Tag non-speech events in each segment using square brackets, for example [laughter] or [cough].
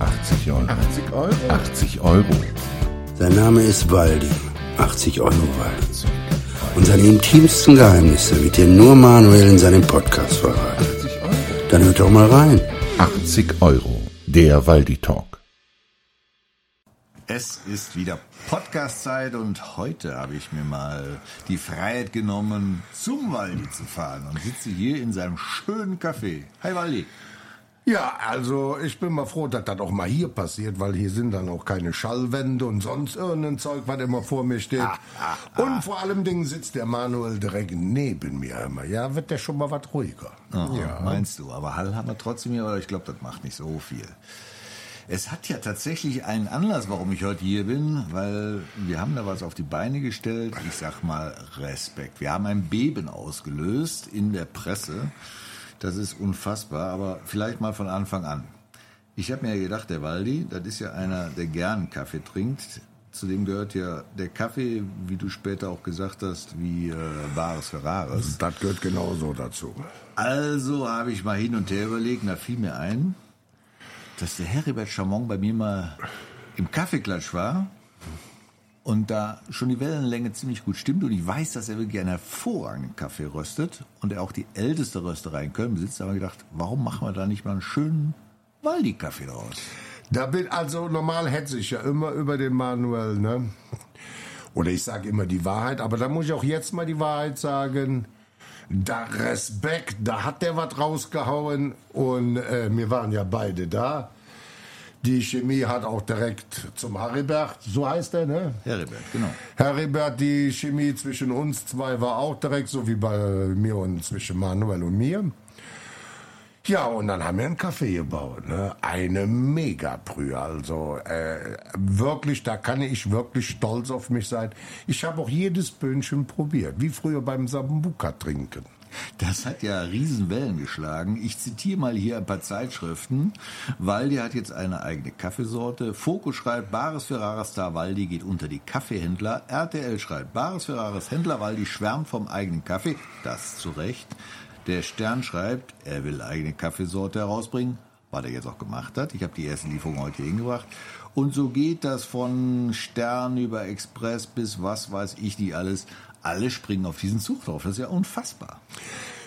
80 Euro. 80 Euro? 80 Euro. Sein Name ist Waldi. 80 Euro Waldi. Und seine intimsten Geheimnisse wird dir nur Manuel in seinem Podcast verraten. 80 Euro. Dann hört doch mal rein. 80 Euro. Der Waldi Talk. Es ist wieder Podcast-Zeit und heute habe ich mir mal die Freiheit genommen, zum Waldi zu fahren und sitze hier in seinem schönen Café. Hi Waldi. Ja, also ich bin mal froh, dass das auch mal hier passiert, weil hier sind dann auch keine Schallwände und sonst irgendein Zeug, was immer vor mir steht. Und vor allem Dingen sitzt der Manuel direkt neben mir immer. Ja, wird der schon mal was ruhiger. Ja. Meinst du, aber Hall haben wir trotzdem hier, aber ich glaube, das macht nicht so viel. Es hat ja tatsächlich einen Anlass, warum ich heute hier bin, weil wir haben da was auf die Beine gestellt. Ich sag mal Respekt. Wir haben ein Beben ausgelöst in der Presse. Das ist unfassbar, aber vielleicht mal von Anfang an. Ich habe mir ja gedacht, der Waldi, das ist ja einer, der gern Kaffee trinkt. Zudem gehört ja der Kaffee, wie du später auch gesagt hast, wie äh, Bares für Rares. Das gehört genauso dazu. Also habe ich mal hin und her überlegt, da fiel mir ein, dass der Heribert Chamon bei mir mal im Kaffeeklatsch war und da schon die Wellenlänge ziemlich gut stimmt und ich weiß, dass er wirklich einen hervorragenden Kaffee röstet und er auch die älteste Rösterei in Köln besitzt, da habe ich gedacht, warum machen wir da nicht mal einen schönen Waldi-Kaffee draus? Da bin also normal hetze ich ja immer über den Manuel, ne? Oder ich sage immer die Wahrheit, aber da muss ich auch jetzt mal die Wahrheit sagen. Da Respekt, da hat der was rausgehauen und äh, wir waren ja beide da. Die Chemie hat auch direkt zum Haribert, so heißt er, ne? Heribert, genau. Heribert, die Chemie zwischen uns zwei war auch direkt, so wie bei mir und zwischen Manuel und mir. Ja, und dann haben wir einen Kaffee gebaut. Ne? Eine Megabrühe. Also äh, wirklich, da kann ich wirklich stolz auf mich sein. Ich habe auch jedes Böhnchen probiert, wie früher beim Sambuka trinken. Das hat ja Riesenwellen geschlagen. Ich zitiere mal hier ein paar Zeitschriften. Waldi hat jetzt eine eigene Kaffeesorte. Fokus schreibt, Bares Ferraris Star Waldi geht unter die Kaffeehändler. RTL schreibt, Bares Ferraris Händler Waldi schwärmt vom eigenen Kaffee. Das zu Recht. Der Stern schreibt, er will eigene Kaffeesorte herausbringen, was er jetzt auch gemacht hat. Ich habe die erste Lieferung heute hingebracht. Und so geht das von Stern über Express bis was weiß ich die alles. Alle springen auf diesen Zug drauf. Das ist ja unfassbar.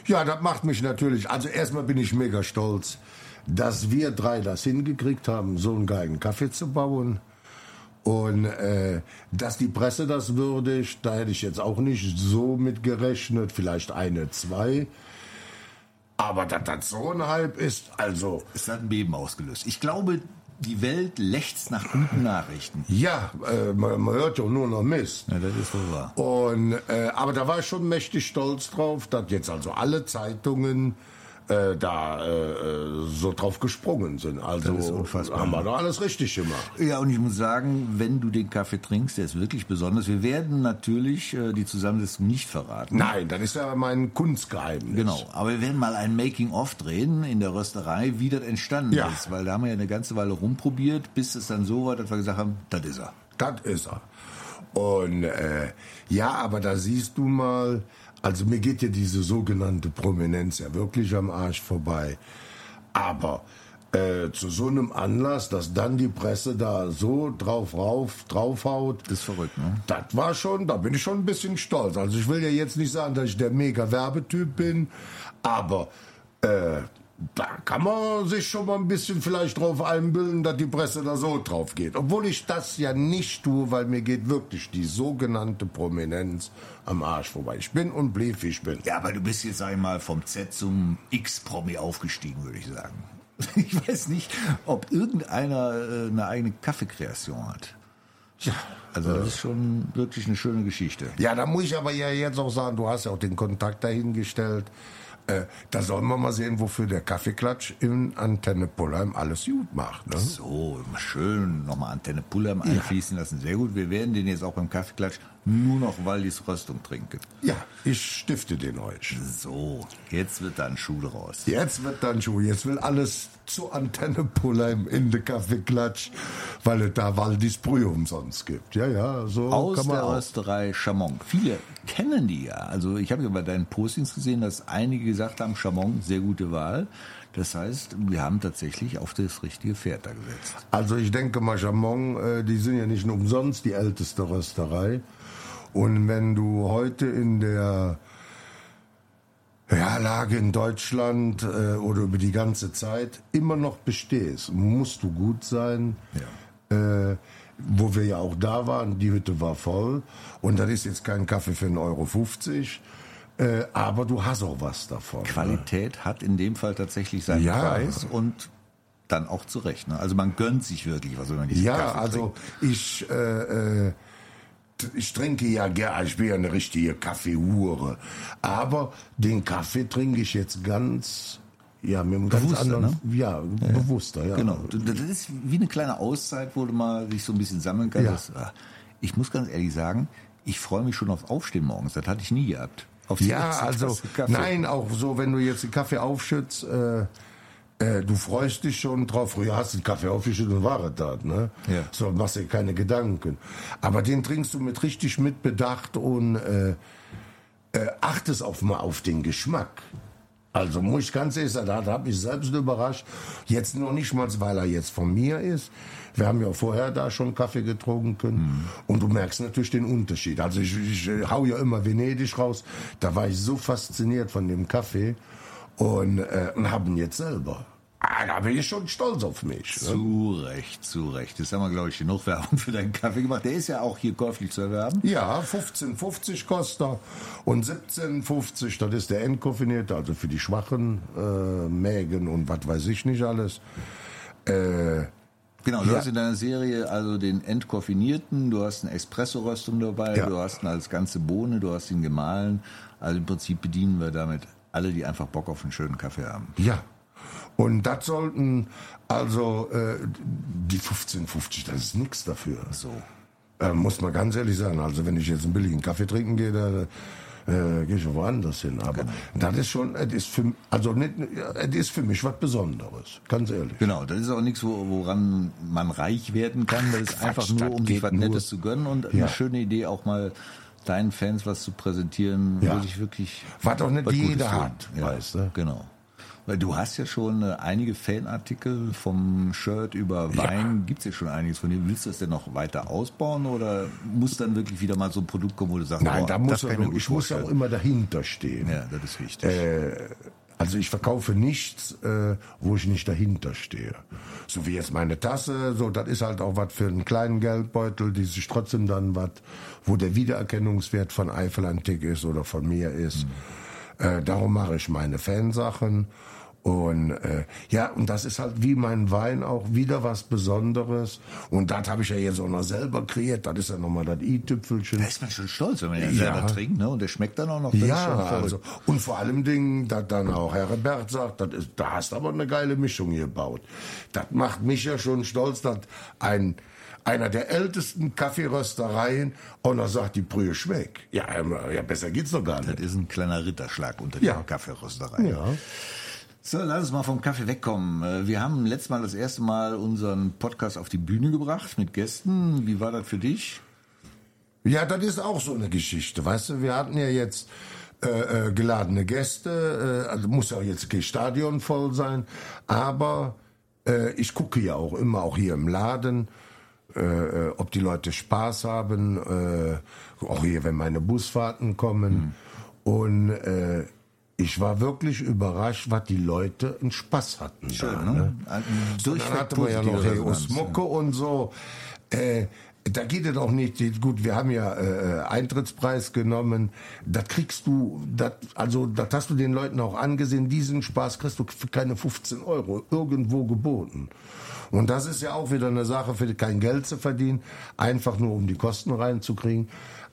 Ja, das macht mich natürlich. Also erstmal bin ich mega stolz, dass wir drei das hingekriegt haben, so einen geilen Kaffee zu bauen. Und äh, dass die Presse das würdigt, da hätte ich jetzt auch nicht so mit gerechnet. Vielleicht eine, zwei. Aber dass das so ein Hype ist, also Es hat ein Beben ausgelöst. Ich glaube, die Welt lechzt nach guten Nachrichten. ja, äh, man, man hört ja nur noch Mist. Ja, das ist wohl wahr. Und äh, aber da war ich schon mächtig stolz drauf, dass jetzt also alle Zeitungen äh, da äh, so drauf gesprungen sind. Also Das ist unfassbar. haben wir da alles richtig gemacht. Ja, und ich muss sagen, wenn du den Kaffee trinkst, der ist wirklich besonders. Wir werden natürlich äh, die Zusammensetzung nicht verraten. Nein, das ist ja mein Kunstgeheimnis. Genau, aber wir werden mal ein Making-of drehen in der Rösterei, wie das entstanden Ja. ist. Weil da haben wir ja eine ganze Weile rumprobiert, bis es dann so war, dass wir gesagt haben, das ist er. Das ist er. Und äh, ja, aber da siehst du mal, also mir geht ja diese sogenannte Prominenz ja wirklich am Arsch vorbei. Aber äh, zu so einem Anlass, dass dann die Presse da so drauf rauf, draufhaut, Das ist verrückt, ne? das war schon, da bin ich schon ein bisschen stolz. Also ich will ja jetzt nicht sagen, dass ich der mega Werbetyp bin, aber äh, da kann man sich schon mal ein bisschen vielleicht drauf einbilden, dass die Presse da so drauf geht. Obwohl ich das ja nicht tue, weil mir geht wirklich die sogenannte Prominenz am Arsch vorbei. Ich bin und blieb, wie ich bin. Ja, aber du bist jetzt, sag ich mal, vom Z zum X-Promi aufgestiegen, würde ich sagen. [laughs] Ich weiß nicht, ob irgendeiner äh, eine eigene Kaffeekreation hat. Ja, Also das ist schon wirklich eine schöne Geschichte. Ja, da muss ich aber ja jetzt auch sagen, du hast ja auch den Kontakt dahingestellt. Äh, da sollen wir mal sehen, wofür der Kaffeeklatsch in Antenne Pullheim alles gut macht. Ne? So, schön nochmal Antenne Pullheim einfließen lassen. Sehr gut. Wir werden den jetzt auch beim Kaffeeklatsch nur noch Waldis Röstung trinken. Ja, ich stifte den euch. So, jetzt wird da ein Schuh draus. Jetzt wird dann schon, jetzt will alles zu Antenne Pullheim in den Kaffeeklatsch, weil es da Waldis Brühe umsonst gibt. Ja, ja, so Aus kann man der auch. Rösterei Chamon. Viele kennen die ja. Also ich habe ja bei deinen Postings gesehen, dass einige gesagt haben, Chamon, sehr gute Wahl. Das heißt, wir haben tatsächlich auf das richtige Pferd da gesetzt. Also ich denke mal, Jamon, äh, die sind ja nicht nur umsonst die älteste Rösterei. Und wenn du heute in der ja, Lage in Deutschland äh, oder über die ganze Zeit immer noch bestehst, musst du gut sein. Äh, wo wir ja auch da waren, die Hütte war voll. Und das ist jetzt kein Kaffee für 1,50 Euro. Äh, aber du hast auch was davon. Qualität hat in dem Fall tatsächlich seinen Ja. Preis und dann auch zu Recht. Ne? Also man gönnt sich wirklich was, wenn man diesen Ja, Kaffee also trinkt. ich, äh, äh, ich trinke ja gerne, ich bin ja eine richtige Kaffeehure. Aber den Kaffee trinke ich jetzt ganz, ja, mit einem ganz Bewusster, anderen, ja, bewusster, ja. Genau, das ist wie eine kleine Auszeit, wo du mal dich so ein bisschen sammeln kannst. Ja. Das, ah, Ich muss ganz ehrlich sagen, ich freue mich schon aufs Aufstehen morgens. Das hatte ich nie gehabt. Auf Ja, also, nein, auch so, wenn du jetzt den Kaffee aufschützt, äh, äh, du freust dich schon drauf. Früher hast du den Kaffee aufgeschüttet und war da, ne? Ja. So, machst dir keine Gedanken. Aber den trinkst du mit richtig Mitbedacht und äh, äh, achtest auf mal auf den Geschmack. Also muss ich ganz ehrlich sagen, da habe ich selbst überrascht. Jetzt noch nicht mal, weil er jetzt von mir ist. Wir haben ja vorher da schon Kaffee getrunken und du merkst natürlich den Unterschied. Also ich, ich hau ja immer Venedig raus. Da war ich so fasziniert von dem Kaffee und, äh, und habe ihn jetzt selber. Ah, da bin ich schon stolz auf mich. Ne? Zu Recht, zu Recht. Das haben wir, glaube ich, genug Werbung für deinen Kaffee gemacht. Der ist ja auch hier käuflich zu erwerben. Ja, 15,50 kostet er und 17,50, das ist der entkoffinierte, also für die schwachen äh, Mägen und was weiß ich nicht alles. Äh, Genau, du Ja. hast in deiner Serie also den entkoffinierten, du hast eine Espresso-Röstung dabei, Ja. du hast ihn als ganze Bohne, du hast ihn gemahlen. Also im Prinzip bedienen wir damit alle, die einfach Bock auf einen schönen Kaffee haben. Ja. Und das sollten, also äh, die 15,50, das ist nichts dafür. So. Äh, muss man ganz ehrlich sagen. Also wenn ich jetzt einen billigen Kaffee trinken gehe, da äh, gehe ich woanders hin. Aber das ist schon, es ist für, also nicht, es ist für mich was Besonderes. Ganz ehrlich. Genau, das ist auch nichts, wo, woran man reich werden kann. Das ist Quatsch, einfach nur, das um sich was Nettes zu gönnen und Ja. eine schöne Idee auch mal deinen Fans was zu präsentieren, Ja. wo sich wirklich Was auch nicht jeder hat, weißt du? Genau. Weil du hast ja schon äh, einige Fanartikel vom Shirt über Wein, gibt's ja schon einiges von dir. Willst du das denn noch weiter ausbauen oder muss dann wirklich wieder mal so ein Produkt kommen, wo du sagst, Nein, boah, da muss das kann ich ich, ich muss auch immer dahinter stehen. Ja, das ist wichtig. Also ich verkaufe nichts, äh, wo ich nicht dahinter stehe. So wie jetzt meine Tasse, so das ist halt auch was für einen kleinen Geldbeutel, die sich trotzdem dann was, wo der Wiedererkennungswert von Eifel Antik ist oder von mir ist. Äh, darum mache ich meine Fansachen. Und äh, ja, und das ist halt wie mein Wein auch wieder was Besonderes. Und das habe ich ja jetzt auch noch selber kreiert. Das ist ja nochmal das i-Tüpfelchen. da ist man schon stolz, wenn man den Ja. selber trinkt, ne? Und der schmeckt dann auch noch. Das Ja, also, und vor allem Dingen, dass dann auch Herbert sagt, das ist, da hast du aber eine geile Mischung gebaut. Das macht mich ja schon stolz, dass ein, einer der ältesten Kaffeeröstereien auch noch sagt, die Brühe schmeckt. Ja, ja, besser geht's doch gar Das nicht. ist ein kleiner Ritterschlag unter Ja. der Kaffeerösterei. Ja. So, lass uns mal vom Kaffee wegkommen. Äh, Wir haben letztes Mal das erste Mal unseren Podcast auf die Bühne gebracht mit Gästen. Wie war das für dich? Ja, das ist auch so eine Geschichte. Weißt du, wir hatten ja jetzt äh, äh, geladene Gäste, äh, also muss ja jetzt kein Stadion voll sein, aber äh, ich gucke ja auch immer, auch hier im Laden, äh, äh, ob die Leute Spaß haben, äh, auch hier, wenn meine Busfahrten kommen. Und äh, ich war wirklich überrascht, was die Leute einen Spaß hatten. Schön, da, ne? Ein so, dann hatten wir ja noch Hey Osmocke und so. Äh, da geht es auch nicht. Gut, wir haben ja äh, Eintrittspreis genommen. Das kriegst du, das, also das hast du den Leuten auch angesehen. Diesen Spaß kriegst du für keine 15 Euro irgendwo geboten. Und das ist ja auch wieder eine Sache, für kein Geld zu verdienen, einfach nur um die Kosten reinzukriegen.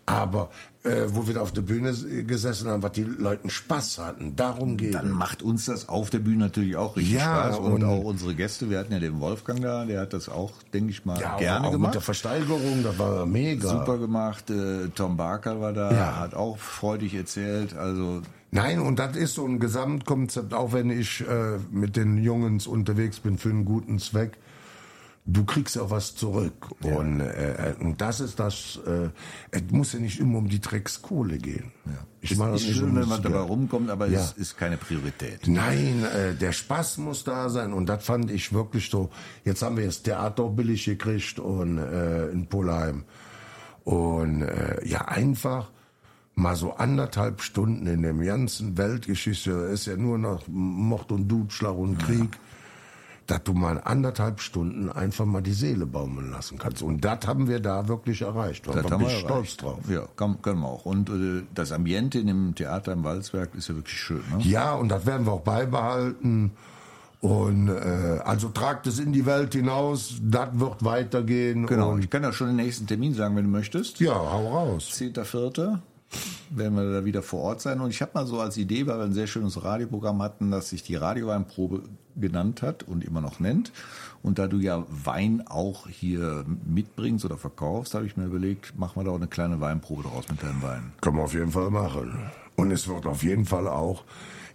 Aber äh, wo wir da auf der Bühne gesessen haben, was die Leuten Spaß hatten, darum geht Dann macht uns das auf der Bühne natürlich auch richtig Ja, Spaß. Und, und- auch unsere Gäste. Wir hatten ja den Wolfgang da, der hat das auch, denke ich mal, Ja, gerne auch mit gemacht. der Versteigerung, das war mega. Super gemacht. Äh, Tom Barker war da, Ja. hat auch freudig erzählt. Also Nein, und das ist so ein Gesamtkonzept, auch wenn ich äh, mit den Jungs unterwegs bin für einen guten Zweck. Du kriegst ja was zurück. Und, äh, und das ist das, äh, es muss ja nicht immer um die Dreckskohle gehen. Ja. Ich Es meine, ist schön, wenn man dabei rumkommt, aber Ja. es ist keine Priorität. Nein, äh, der Spaß muss da sein und das fand ich wirklich so. Jetzt haben wir das Theater auch billig gekriegt und äh, in Polheim und äh, ja einfach mal so anderthalb Stunden in dem ganzen Weltgeschichte ist ja nur noch Mord und Dutschlag und Krieg, dass du mal anderthalb Stunden einfach mal die Seele baumeln lassen kannst und das haben wir da wirklich erreicht. Da bin ich stolz drauf. Ja, kann, können wir auch. Und äh, das Ambiente in dem Theater im Walzwerk ist ja wirklich schön. Ne? Ja, und das werden wir auch beibehalten. Und äh, also tragt es in die Welt hinaus, das wird weitergehen. Genau, Und, ich kann ja schon den nächsten Termin sagen, wenn du möchtest. ja, hau raus. 10.4. werden wir da wieder vor Ort sein. Und ich habe mal so als Idee, weil wir ein sehr schönes Radioprogramm hatten, das sich die Radioweinprobe genannt hat und immer noch nennt. Und da du ja Wein auch hier mitbringst oder verkaufst, habe ich mir überlegt, machen wir da auch eine kleine Weinprobe draus mit deinem Wein. Können wir auf jeden Fall machen. Und es wird auf jeden Fall auch,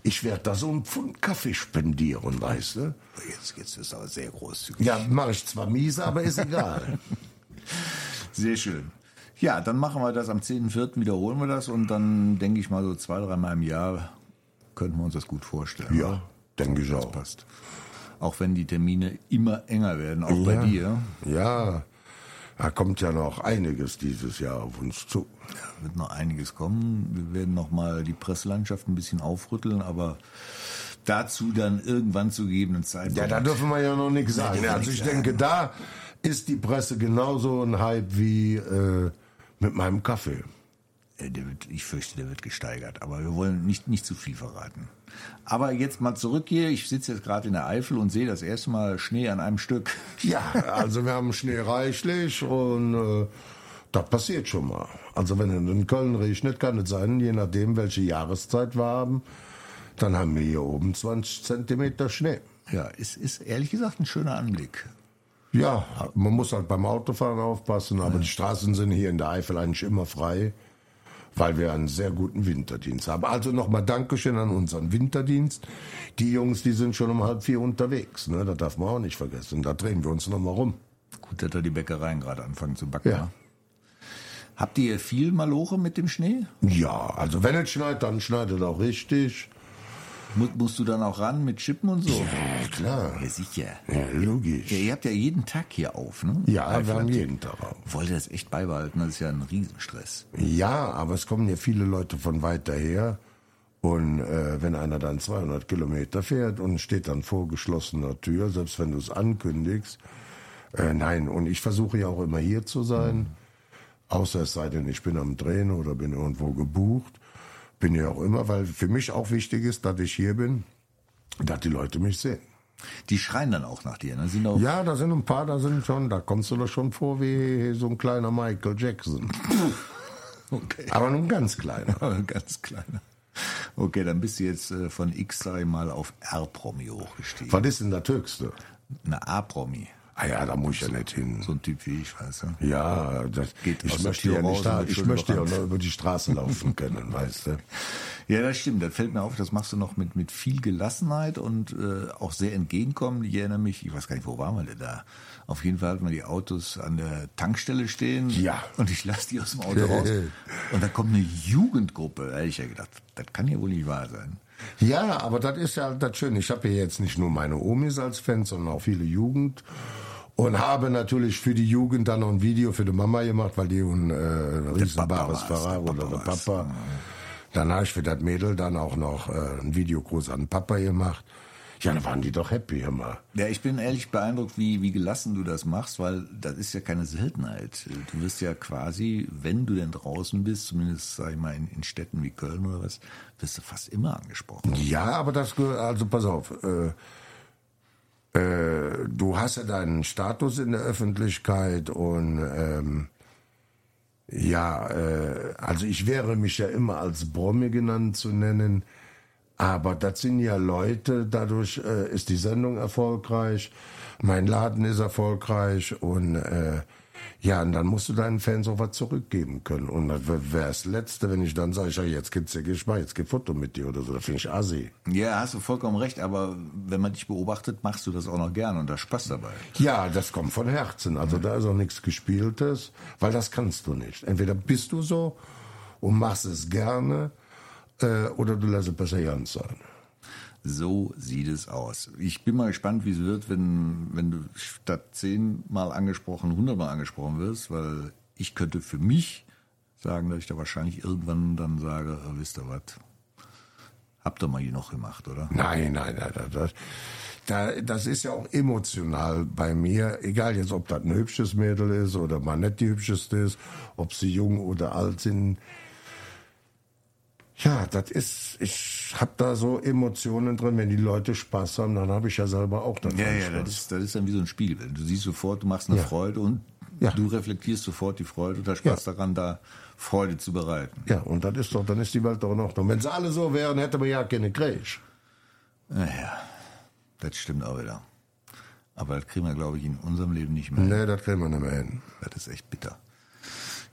ich werde da so einen Pfund Kaffee spendieren, weißt du? Jetzt, jetzt ist aber sehr großzügig. Ja, mache ich zwar miese, aber ist egal. [laughs] Sehr schön. Ja, dann machen wir das am 10.4. wiederholen wir das und dann denke ich mal so zwei, dreimal im Jahr könnten wir uns das gut vorstellen. ja, denke ich auch. passt. Auch wenn die Termine immer enger werden, auch bei ja. dir. Ja, da kommt ja noch einiges dieses Jahr auf uns zu. Ja, wird noch einiges kommen. Wir werden noch mal die Presselandschaft ein bisschen aufrütteln, aber dazu dann irgendwann zu gegebenen Zeitpunkt. Ja, da dürfen wir ja noch nichts sagen. Also ich denke, da ist die Presse genauso ein Hype wie äh, mit meinem Kaffee. Äh, wird, ich fürchte, der wird gesteigert. Aber wir wollen nicht, nicht zu viel verraten. Aber jetzt mal zurück hier. Ich sitze jetzt gerade in der Eifel und sehe das erste Mal Schnee an einem Stück. [laughs] Ja, also wir haben Schnee reichlich und äh, das passiert schon mal. Also wenn in Köln regnet, kann es sein, je nachdem, welche Jahreszeit wir haben, dann haben wir hier oben 20 Zentimeter Schnee. Ja, es ist ehrlich gesagt ein schöner Anblick. Ja, man muss halt beim Autofahren aufpassen, aber die Straßen sind hier in der Eifel eigentlich immer frei, weil wir einen sehr guten Winterdienst haben. Also nochmal Dankeschön an unseren Winterdienst. Die Jungs, die sind schon um halb vier unterwegs, ne? Das darf man auch nicht vergessen. Da drehen wir uns nochmal rum. Gut, dass da die Bäckereien gerade anfangen zu backen. Ja. ne? Habt ihr viel Maloche mit dem Schnee? Ja, also wenn es schneit, dann schneit es auch richtig. Mu musst du dann auch ran mit Chippen und so? Ja, klar. Ja, sicher. Ja, logisch. Ja, ihr habt ja jeden Tag hier auf, ne? Ja, wir Eifel. haben jeden Tag auf. Wollt ihr das echt beibehalten? Das ist ja ein Riesenstress. Ja, aber es kommen ja viele Leute von weiter her. Und äh, wenn einer dann 200 Kilometer fährt und steht dann vor geschlossener Tür, selbst wenn du es ankündigst, äh, nein. Und ich versuche ja auch immer hier zu sein, außer es sei denn, ich bin am Drehen oder bin irgendwo gebucht. Bin ja auch immer, weil für mich auch wichtig ist, dass ich hier bin, dass die Leute mich sehen. Die schreien dann auch nach dir, ne? Sind auch Ja, da sind ein paar, da sind schon, da kommst du doch schon vor wie so ein kleiner Michael Jackson. [laughs] okay. Aber nun ganz kleiner. [laughs] Ganz kleiner. Okay, dann bist du jetzt äh, von X, sag ich mal, auf R-Promi hochgestiegen. Was ist denn das Höchste? Eine A-Promi. Ah ja, da muss ich ja nicht hin. So ein Typ wie ich, weißt du? Ja, das, Geht ich möchte ja nicht da, ich möchte ja nur über die Straße laufen können, weißt du. Ja, das stimmt. Das fällt mir auf. Das machst du noch mit, mit viel Gelassenheit und äh, auch sehr entgegenkommen. Ich erinnere mich, ich weiß gar nicht, wo waren wir denn da? Auf jeden Fall hatten wir die Autos an der Tankstelle stehen. Ja. Und ich lasse die aus dem Auto raus. [laughs] Und da kommt eine Jugendgruppe. Da hätte ich ja gedacht, das kann ja wohl nicht wahr sein. Ja, aber das ist ja das Schöne. Ich habe ja jetzt nicht nur meine Omis als Fans, sondern auch viele Jugend. Und habe natürlich für die Jugend dann noch ein Video für die Mama gemacht, weil die ein äh, riesenbares Ferrari der oder Papa der. Papa. Dann habe ich für das Mädel dann auch noch äh, ein Videogruß an den Papa gemacht. Ja, da waren die doch happy immer. Ja, ich bin ehrlich beeindruckt, wie, wie gelassen du das machst, weil das ist ja keine Seltenheit. Du wirst ja quasi, wenn du denn draußen bist, zumindest sag ich mal in, in Städten wie Köln oder was, wirst du fast immer angesprochen. Ja, aber das, gehört- also pass auf, äh, äh, du hast ja deinen Status in der Öffentlichkeit und ähm, ja, äh, also ich wäre mich ja immer als Bromi genannt zu nennen, aber das sind ja Leute, dadurch äh, ist die Sendung erfolgreich, mein Laden ist erfolgreich und äh, Ja, und dann musst du deinen Fans auch was zurückgeben können. Und das wäre das Letzte, wenn ich dann sage, ja, jetzt gibt's ja Geschmack, jetzt geht Foto mit dir oder so. Da finde ich assi. Ja, hast du vollkommen recht, aber wenn man dich beobachtet, machst du das auch noch gern und da Spaß dabei. Ja, das kommt von Herzen. Also da ist auch nichts Gespieltes, weil das kannst du nicht. Entweder bist du so und machst es gerne, äh, oder du lässt es besser ganz sein. So sieht es aus. Ich bin mal gespannt, wie es wird, wenn, wenn du statt zehnmal angesprochen, hundertmal angesprochen wirst, weil ich könnte für mich sagen, dass ich da wahrscheinlich irgendwann dann sage, äh, wisst ihr was, habt ihr mal hier noch gemacht, oder? Nein, nein, nein, das, da, das ist ja auch emotional bei mir, egal jetzt, ob das ein hübsches Mädel ist oder mal nicht die hübscheste ist, ob sie jung oder alt sind. Ja, das ist, ich habe da so Emotionen drin, wenn die Leute Spaß haben, dann habe ich ja selber auch dann Ja, ja, Spaß. das ist, das ist dann wie so ein Spiegel. Du siehst sofort, du machst eine Ja. Freude und Ja. du reflektierst sofort die Freude und hast Spaß daran, da Freude zu bereiten. Ja, und das ist doch, dann ist die Welt doch in Ordnung. Wenn sie alle so wären, hätte man ja keine Krieg. Naja, das stimmt auch wieder. Aber das kriegen wir, glaube ich, in unserem Leben nicht mehr. Nee, das kriegen wir nicht mehr hin. Das ist echt bitter.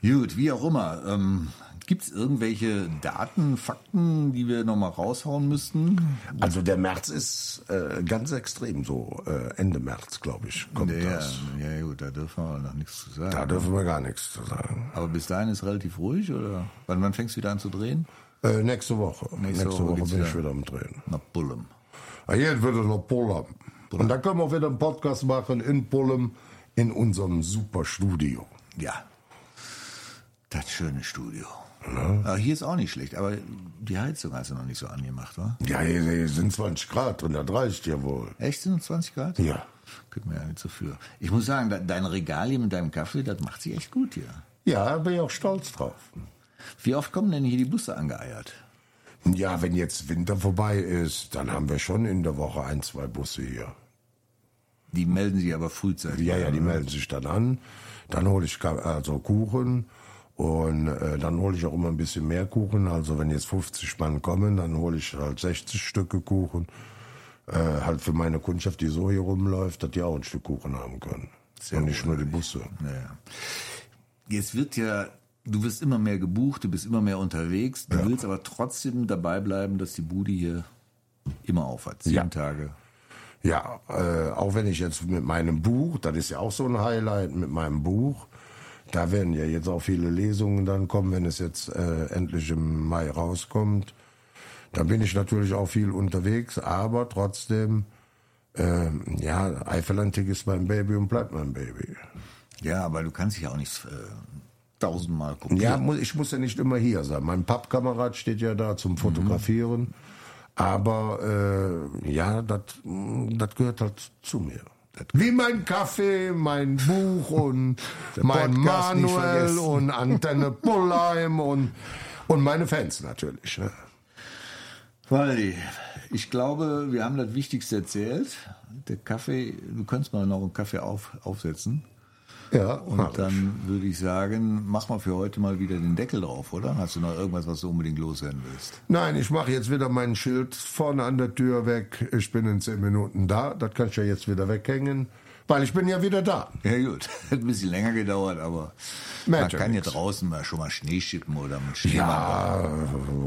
Gut, wie auch immer. Ähm, Gibt es irgendwelche Daten, Fakten, die wir nochmal raushauen müssten? Also der März ist äh, ganz extrem so. Äh, Ende März, glaube ich, kommt Ja, das. ja, gut, da dürfen wir noch nichts zu sagen. Da dürfen wir gar nichts zu sagen. Aber bis dahin ist relativ ruhig, oder? Wann, wann fängst du wieder an zu drehen? Äh, nächste Woche. Nächste Nächste, Woche Woche, bin ich wieder. am Drehen. Nach Bullem. Ah, jetzt wird es noch Pullum. Und dann können wir wieder einen Podcast machen in Pullum in unserem super Studio. Ja. Das schöne Studio. Aber hier ist auch nicht schlecht, aber die Heizung hast du noch nicht so angemacht, wa? Ja, hier, hier sind 20 Grad und das reicht ja wohl. Echt, sind es 20 Grad? Ja. Könnte mir ja nicht so für. Ich muss sagen, de- dein Regal hier mit deinem Kaffee, das macht sich echt gut hier. Ja, bin ich auch stolz drauf. Wie oft kommen denn hier die Busse angeeiert? Ja, wenn jetzt Winter vorbei ist, dann haben wir schon in der Woche ein, zwei Busse hier. Die melden sich aber frühzeitig. Ja, ja, die an, oder? melden sich dann an. Dann hole ich also Kuchen und äh, dann hole ich auch immer ein bisschen mehr Kuchen. Also wenn jetzt 50 Mann kommen, dann hole ich halt 60 Stücke Kuchen. Äh, halt für meine Kundschaft, die so hier rumläuft, dass die auch ein Stück Kuchen haben können. und nicht nur die Busse. Naja. Jetzt wird ja, du wirst immer mehr gebucht, du bist immer mehr unterwegs, du willst aber trotzdem dabei bleiben, dass die Bude hier immer auf hat. Sieben Ja. Tage. Ja, äh, auch wenn ich jetzt mit meinem Buch, das ist ja auch so ein Highlight mit meinem Buch, da werden ja jetzt auch viele Lesungen dann kommen, wenn es jetzt äh, endlich im Mai rauskommt. Da bin ich natürlich auch viel unterwegs, aber trotzdem, ähm, ja, Eifelantik ist mein Baby und bleibt mein Baby. Ja, aber du kannst dich ja auch nicht äh, tausendmal gucken. Ja, ich muss ja nicht immer hier sein. Mein Pappkamerad steht ja da zum Fotografieren. Aber äh, ja, das gehört halt zu mir. Wie mein Kaffee, mein Buch und mein Podcast Manuel und Antenne Pullheim und, und meine Fans natürlich. Ne? Waldi, ich glaube, wir haben das Wichtigste erzählt. Der Kaffee, du könntest mal noch einen Kaffee auf, aufsetzen. Ja, Und dann würde ich sagen, mach mal für heute mal wieder den Deckel drauf, oder? Hast du noch irgendwas, was du unbedingt loswerden willst? Nein, ich mache jetzt wieder mein Schild vorne an der Tür weg. Ich bin in zehn Minuten da. Das kann ich ja jetzt wieder weghängen, weil ich bin ja wieder da. Ja gut, [laughs] hat ein bisschen länger gedauert, aber Merkt man kann ja draußen mal schon mal Schnee schippen oder mit Schneemann Ja,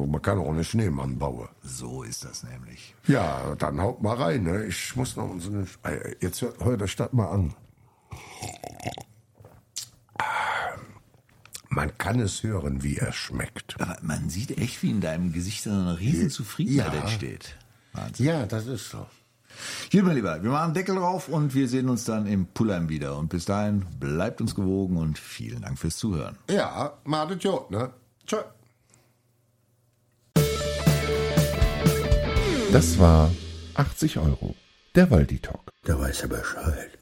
man kann auch einen Schneemann bauen. So ist das nämlich. Ja, dann haut mal rein. Ne? Ich muss noch. Äh, Jetzt hört hört der Stadt mal an. Man kann es hören, wie er schmeckt. Aber man sieht echt, wie in deinem Gesicht so eine riesen Zufriedenheit Ja. entsteht. Wahnsinn. Ja, das ist so. Gut, mein Lieber, wir machen Deckel drauf und wir sehen uns dann im Pullheim wieder. Und bis dahin, bleibt uns gewogen und vielen Dank fürs Zuhören. Ja, madet Jod, ne? Tschö. Das war 80 Euro. Der Waldi Talk. Da weiß er Bescheid.